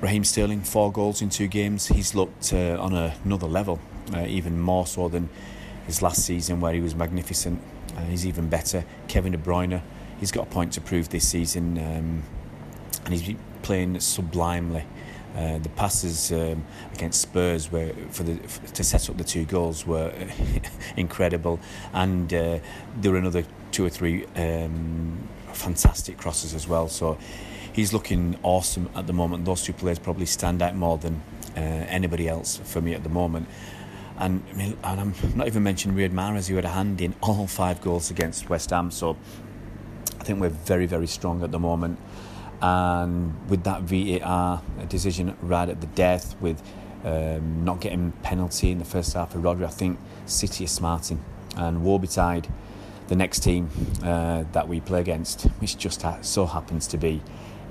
Raheem Sterling, four goals in two games. He's looked uh, on a, another level, uh, even more so than his last season, where he was magnificent. Uh, he's even better. Kevin De Bruyne, he's got a point to prove this season, um, and he's playing sublimely. Uh, the passes um, against Spurs were for the to set up the two goals were incredible, and uh, there were another two or three um, fantastic crosses as well. So he's looking awesome at the moment. Those two players probably stand out more than uh, anybody else for me at the moment. And, I mean, and I'm not even mentioning Riyad Mahrez, who had a hand in all five goals against West Ham. So I think we're very, very strong at the moment and with that VAR decision right at the death, with um, not getting penalty in the first half of Rodri, I think City is smarting, and Woe betide the next team uh, that we play against, which just ha- so happens to be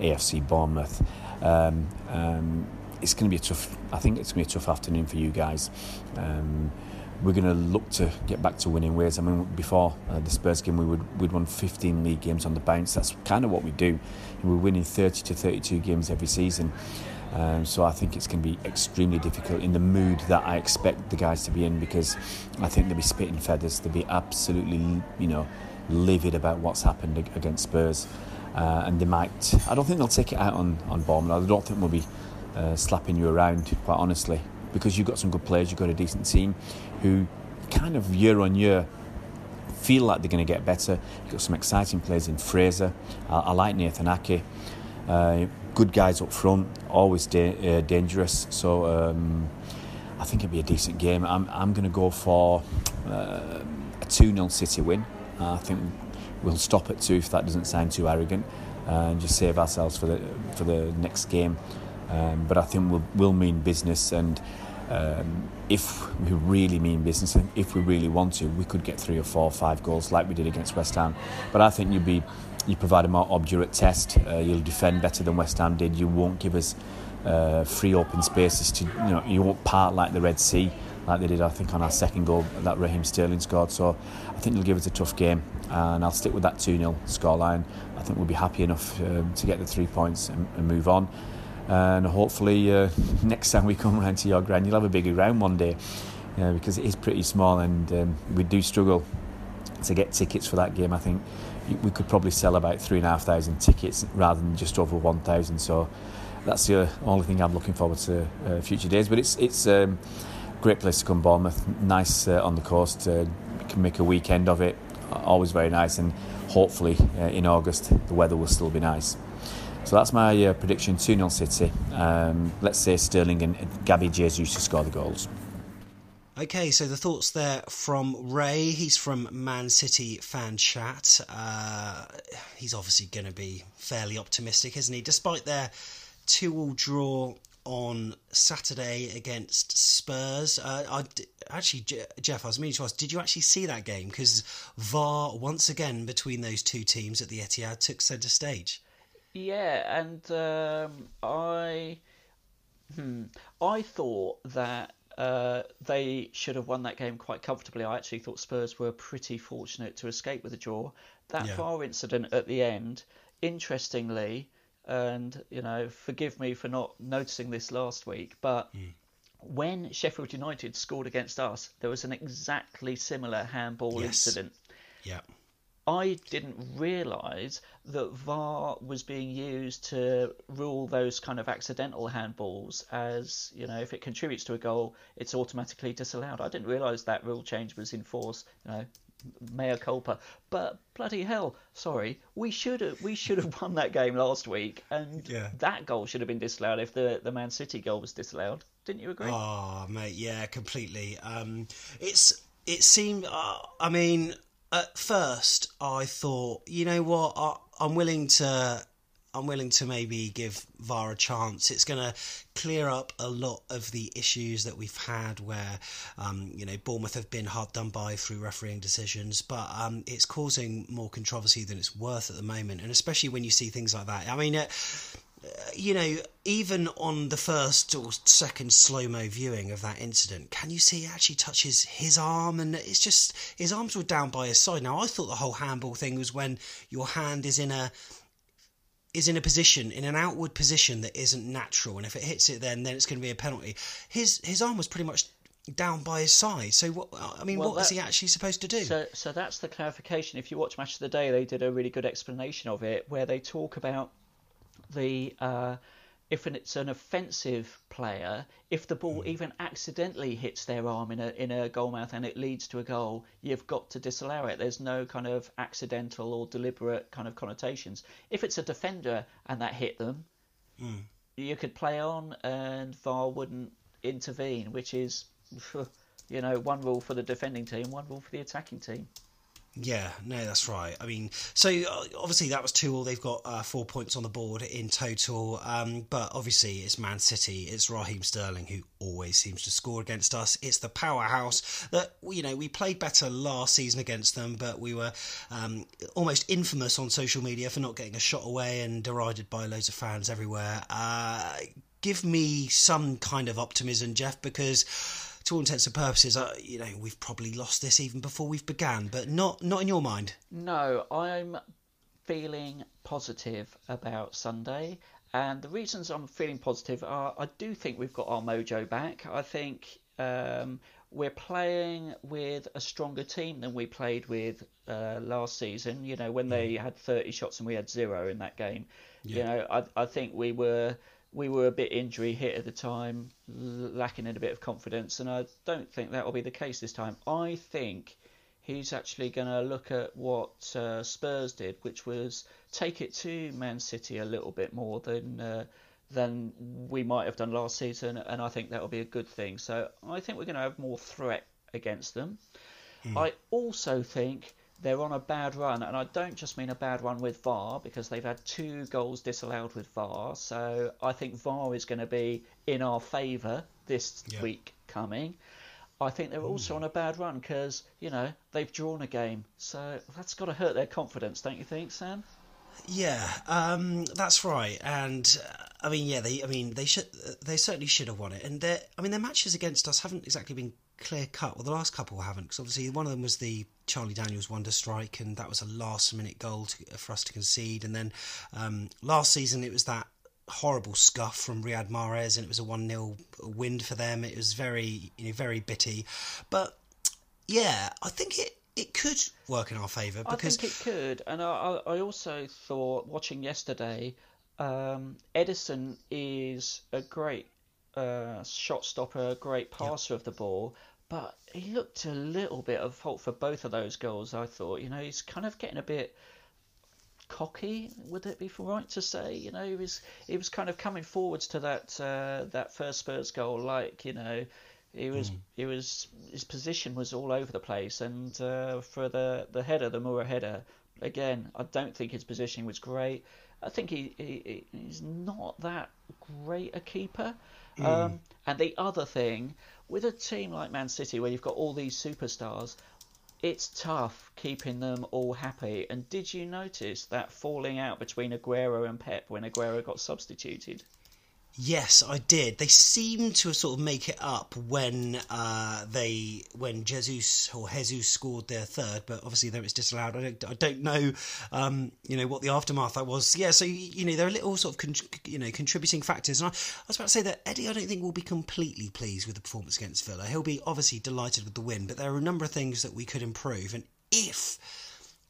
AFC Bournemouth. Um, um, it's going to be a tough. I think it's going to be a tough afternoon for you guys. Um, we're going to look to get back to winning ways. I mean, before uh, the Spurs game, we would we'd won 15 league games on the bounce. That's kind of what we do. We're winning 30 to 32 games every season. Um, so I think it's going to be extremely difficult in the mood that I expect the guys to be in because I think they'll be spitting feathers. They'll be absolutely, you know, livid about what's happened against Spurs. Uh, and they might, I don't think they'll take it out on, on Bournemouth. I don't think we'll be uh, slapping you around, quite honestly because you've got some good players, you've got a decent team who kind of year on year feel like they're going to get better. You've got some exciting players in Fraser. I, I like Nathan Ake. Uh, good guys up front, always da- uh, dangerous. So um, I think it'll be a decent game. I'm, I'm going to go for uh, a 2 0 City win. I think we'll stop at two if that doesn't sound too arrogant and just save ourselves for the, for the next game. Um, but I think we'll, we'll mean business, and um, if we really mean business, and if we really want to, we could get three or four, or five goals like we did against West Ham. But I think you'll be you provide a more obdurate test. Uh, you'll defend better than West Ham did. You won't give us uh, free open spaces to you know you won't part like the Red Sea like they did I think on our second goal that Raheem Sterling scored. So I think they'll give us a tough game, and I'll stick with that 2 0 scoreline. I think we'll be happy enough um, to get the three points and, and move on and hopefully uh, next time we come round to your ground you'll have a bigger ground one day. Uh, because it is pretty small and um, we do struggle to get tickets for that game I think. We could probably sell about three and a half thousand tickets rather than just over one thousand. So that's the only thing I'm looking forward to uh, future days. But it's it's um, great place to come Bournemouth. Nice uh, on the coast uh, can make a weekend of it. Always very nice. And hopefully uh, in August the weather will still be nice so that's my uh, prediction 2 0 City. Um, let's say Sterling and Gabby Jesus to score the goals. Okay, so the thoughts there from Ray. He's from Man City fan chat. Uh, he's obviously going to be fairly optimistic, isn't he? Despite their two-all draw on Saturday against Spurs. Uh, I, actually, Jeff, I was meaning to ask, did you actually see that game? Because VAR once again between those two teams at the Etihad took centre stage. Yeah, and um, I, hmm, I thought that uh, they should have won that game quite comfortably. I actually thought Spurs were pretty fortunate to escape with a draw. That Yeah. VAR incident at the end, interestingly, and you know, forgive me for not noticing this last week, but when Sheffield United scored against us, there was an exactly similar handball Yes. incident. Yeah. I didn't realise that VAR was being used to rule those kind of accidental handballs as, you know, if it contributes to a goal, it's automatically disallowed. I didn't realise that rule change was in force, you know, mea culpa. But bloody hell, sorry, we should have we should have won that game last week and Yeah. that goal should have been disallowed if the, the Man City goal was disallowed. Didn't you agree? Oh, mate, yeah, completely. Um, it's it seemed. Uh, I mean, at first, I thought, you know what, I, I'm willing to. I'm willing to maybe give VAR a chance. It's going to clear up a lot of the issues that we've had where, um, you know, Bournemouth have been hard done by through refereeing decisions, but um, it's causing more controversy than it's worth at the moment. And especially when you see things like that. I mean, uh, Uh, you know, even on the first or second slow mo viewing of that incident, can you see he actually touches his arm? And it's just his arms were down by his side. Now, I thought the whole handball thing was when your hand is in a is in a position in an outward position that isn't natural, and if it hits it, then then it's going to be a penalty. His his arm was pretty much down by his side. So what? I mean, Well, what was he actually supposed to do? So, so that's the clarification. If you watch Match of the Day, they did a really good explanation of it, where they talk about the uh, if an, it's an offensive player, if the ball even accidentally hits their arm in a in a goal mouth and it leads to a goal, you've got to disallow it. There's no kind of accidental or deliberate kind of connotations. If it's a defender and that hit them, Mm. you could play on and VAR wouldn't intervene, which is, you know, one rule for the defending team, one rule for the attacking team. Yeah, no, that's right. I mean, so uh, obviously that was two all. They've got uh, four points on the board in total. Um, but obviously it's Man City. It's Raheem Sterling who always seems to score against us. It's the powerhouse that you know we played better last season against them, but we were um, almost infamous on social media for not getting a shot away and derided by loads of fans everywhere. Uh, give me some kind of optimism, Jeff, because to all intents and purposes, uh, you know, we've probably lost this even before we've began, but not not in your mind. No, I'm feeling positive about Sunday. And the reasons I'm feeling positive are I do think we've got our mojo back. I think um, we're playing with a stronger team than we played with uh, last season. You know, when they had 30 shots and we had zero in that game. You know, I, I think we were we were a bit injury hit at the time, l- lacking in a bit of confidence, and I don't think that will be the case this time. I think he's actually going to look at what uh, Spurs did, which was take it to Man City a little bit more than uh, than we might have done last season, and I think that will be a good thing. So I think we're going to have more threat against them. I also think they're on a bad run, and I don't just mean a bad run with VAR because they've had two goals disallowed with VAR. So I think VAR is going to be in our favour this Yeah. week coming. I think they're also on a bad run because you know they've drawn a game, so that's got to hurt their confidence, don't you think, Sam? Yeah, um, that's right. And uh, I mean, yeah, they, I mean, they should, they certainly should have won it. And their, I mean, their matches against us haven't exactly been clear cut. Well, the last couple haven't, because obviously one of them was the Charlie Daniels wonder strike, and that was a last minute goal to, for us to concede. And then um, last season it was that horrible scuff from Riyad Mahrez, and it was a one 0 win for them. It was very, you know, very bitty. But yeah, I think it it could work in our favour because I think it could, and I, I also thought watching yesterday, um, Ederson is a great uh, shot stopper, a great passer of the ball, but he looked a little bit of fault for both of those goals. I thought, you know, he's kind of getting a bit cocky. Would it be right to say? You know, he was he was kind of coming forwards to that uh, that first Spurs goal, like you know. He was, he was, his position was all over the place, and uh, for the the header, the Moura header, again, I don't think his positioning was great. I think he, he he's not that great a keeper. Um, and the other thing, with a team like Man City, where you've got all these superstars, it's tough keeping them all happy. And did you notice that falling out between Aguero and Pep when Aguero got substituted? Yes, I did. They seemed to sort of make it up when uh, they when Jesus or Jesus scored their third, but obviously there it's disallowed. I don't, I don't know, um, you know, what the aftermath that was. Yeah, so you know there are little sort of con- you know contributing factors, and I, I was about to say that Eddie, I don't think will be completely pleased with the performance against Villa. He'll be obviously delighted with the win, but there are a number of things that we could improve, and if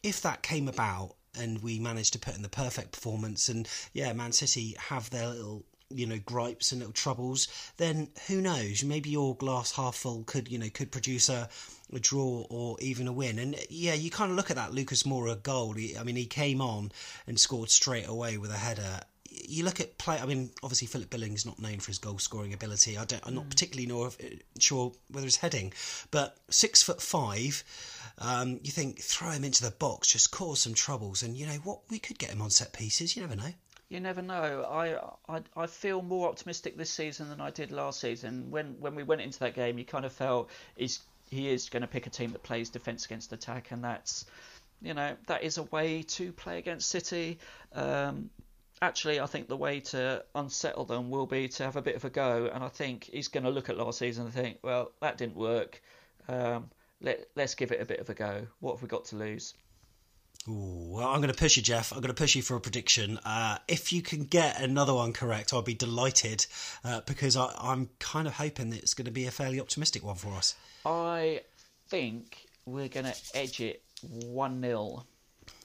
if that came about and we managed to put in the perfect performance and yeah man city have their little you know gripes and little troubles then who knows maybe your glass half full could you know could produce a, a draw or even a win and yeah you kind of look at that lucas moura goal he, i mean he came on and scored straight away with a header you look at play. I mean, obviously Philip Billings not known for his goal scoring ability. I don't. I'm not particularly know if, sure whether he's heading, but six foot five. Um, you think throw him into the box, just cause some troubles, and you know what? We could get him on set pieces. You never know. You never know. I, I I feel more optimistic this season than I did last season. When when we went into that game, you kind of felt he's he is going to pick a team that plays defence against attack, and that's you know that is a way to play against City. Um, actually, I think the way to unsettle them will be to have a bit of a go. And I think he's going to look at last season and think, well, that didn't work. Um, let, let's give it a bit of a go. What have we got to lose? Ooh, well, I'm going to push you, Jeff. I'm going to push you for a prediction. Uh, if you can get another one correct, I'll be delighted uh, because I, I'm kind of hoping that it's going to be a fairly optimistic one for us. I think we're going to edge it 1 0.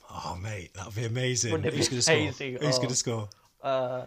Oh, mate, that'd be amazing. Wouldn't Who's going to score? Who's Oh. going to score? Uh,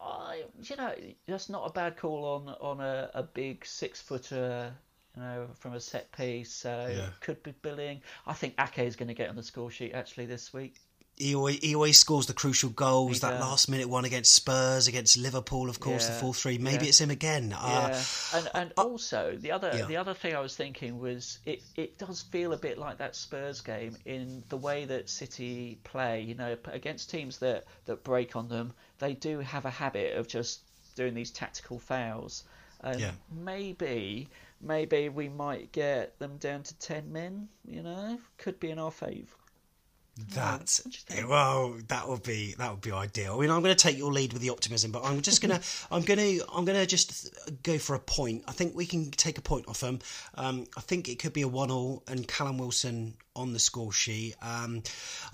I, you know, that's not a bad call on on a, a big six footer, you know, from a set piece. So Yeah. could be billing. I think Ake is going to get on the score sheet actually this week. He always, he always scores the crucial goals. He that does. last minute one against Spurs, against Liverpool, of course, the Yeah, four three. Maybe yeah. it's him again. Uh, Yeah, and and also the other the other thing I was thinking was it it does feel a bit like that Spurs game in the way that City play. You know, against teams that that break on them, they do have a habit of just doing these tactical fouls. And maybe maybe we might get them down to ten men. You know, could be in our favour. That well, that would be that would be ideal. I mean, I'm going to take your lead with the optimism, but I'm just going to I'm going to I'm going to just go for a point. I think we can take a point off them. Um, I think it could be a one-all and Callum Wilson on the score sheet. Um,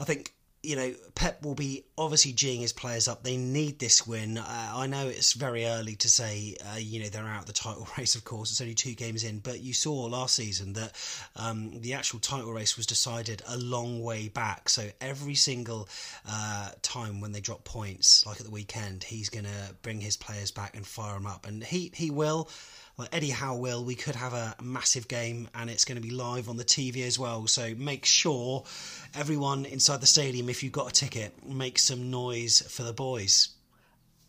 I think. You know, Pep will be obviously geeing his players up. They need this win. Uh, I know it's very early to say, uh, you know, they're out of the title race, of course. It's only two games in. But you saw last season that um, the actual title race was decided a long way back. So every single uh, time when they drop points, like at the weekend, he's going to bring his players back and fire them up. And he, he will. Like Eddie Howe will, we could have a massive game and it's going to be live on the TV as well. So make sure everyone inside the stadium, if you've got a ticket, make some noise for the boys.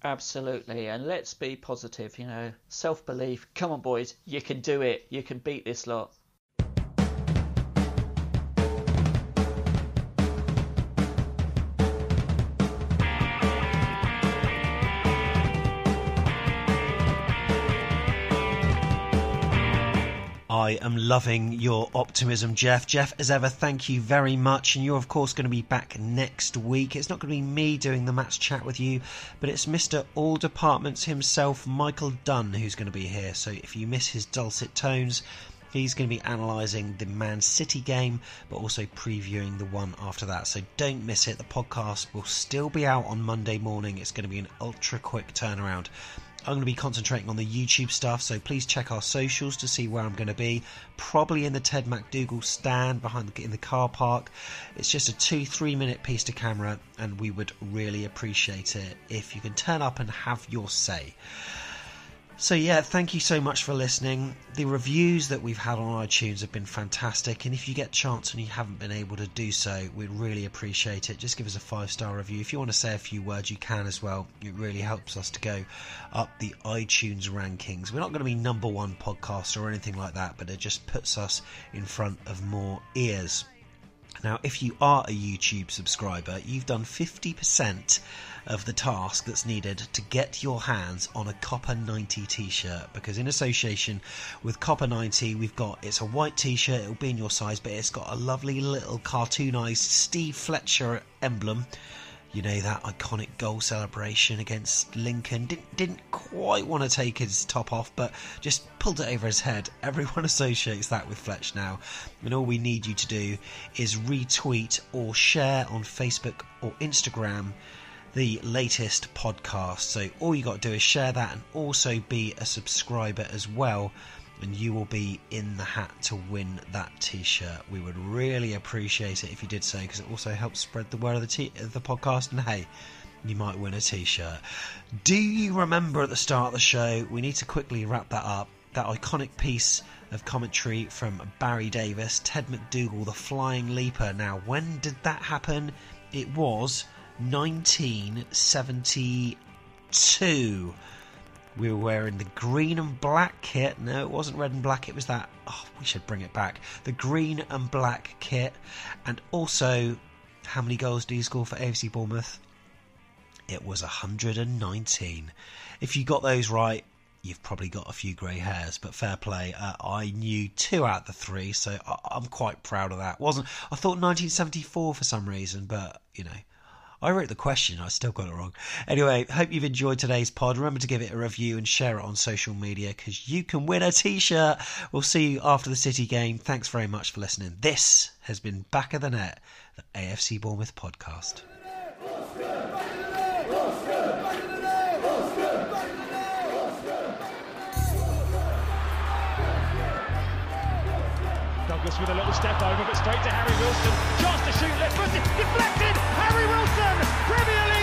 Absolutely, and let's be positive. You know, self belief. Come on, boys, you can do it. You can beat this lot. I am loving your optimism, Jeff. Jeff, as ever, thank you very much. And you're, of course, going to be back next week. It's not going to be me doing the match chat with you, but it's Mr. All Departments himself, Michael Dunn, who's going to be here. So if you miss his dulcet tones, He's going to be analysing the Man City game, but also previewing the one after that. So don't miss it. The podcast will still be out on Monday morning. It's going to be an ultra quick turnaround. I'm going to be concentrating on the YouTube stuff, so please check our socials to see where I'm going to be. Probably in the Ted MacDougall stand behind the, in the car park. It's just a two, three minute piece to camera, and we would really appreciate it if you can turn up and have your say. So, yeah, thank you so much for listening. The reviews that we've had on iTunes have been fantastic, and if you get a chance and you haven't been able to do so, we'd really appreciate it. Just give us a five star review. If you want to say a few words, you can as well. It really helps us to go up the iTunes rankings. We're not going to be number one podcast or anything like that, but it just puts us in front of more ears. Now, if you are a YouTube subscriber, you've done 50% of the task that's needed to get your hands on a Copa90 t shirt. Because, in association with Copa90, we've got it's a white t shirt, it'll be in your size, but it's got a lovely little cartoonized Steve Fletcher emblem. you know that iconic goal celebration against Lincoln. Didn't didn't quite want to take his top off, but just pulled it over his head. Everyone associates that with Fletch now, and all we need you to do is retweet or share on Facebook or Instagram the latest podcast. So all you got to do is share that and also be a subscriber as well and you will be in the hat to win that t-shirt. We would really appreciate it if you did so because it also helps spread the word of the, t- of the podcast. And hey, you might win a t-shirt. Do you remember at the start of the show? We need to quickly wrap that up. That iconic piece of commentary from Barry Davies, Ted MacDougall, the Flying Leaper. Now, when did that happen? It was 1972. We were wearing the green and black kit. No, it wasn't red and black. It was that. Oh, we should bring it back. The green and black kit. And also, how many goals do you score for AFC Bournemouth? It was 119. If you got those right, you've probably got a few grey hairs, but fair play. Uh, I knew two out of the three, so I- am quite proud of that. wasn't I thought 1974 for some reason, but you know, I wrote the question, I still got it wrong. Anyway, hope you've enjoyed today's pod. Remember to give it a review and share it on social media because you can win a t shirt. We'll see you after the City game. Thanks very much for listening. This has been Back of the Net, the AFC Bournemouth podcast. Douglas with a little step over, but straight to Harry Wilson. Chance to shoot left footed, deflected. Harry Wilson, Premier League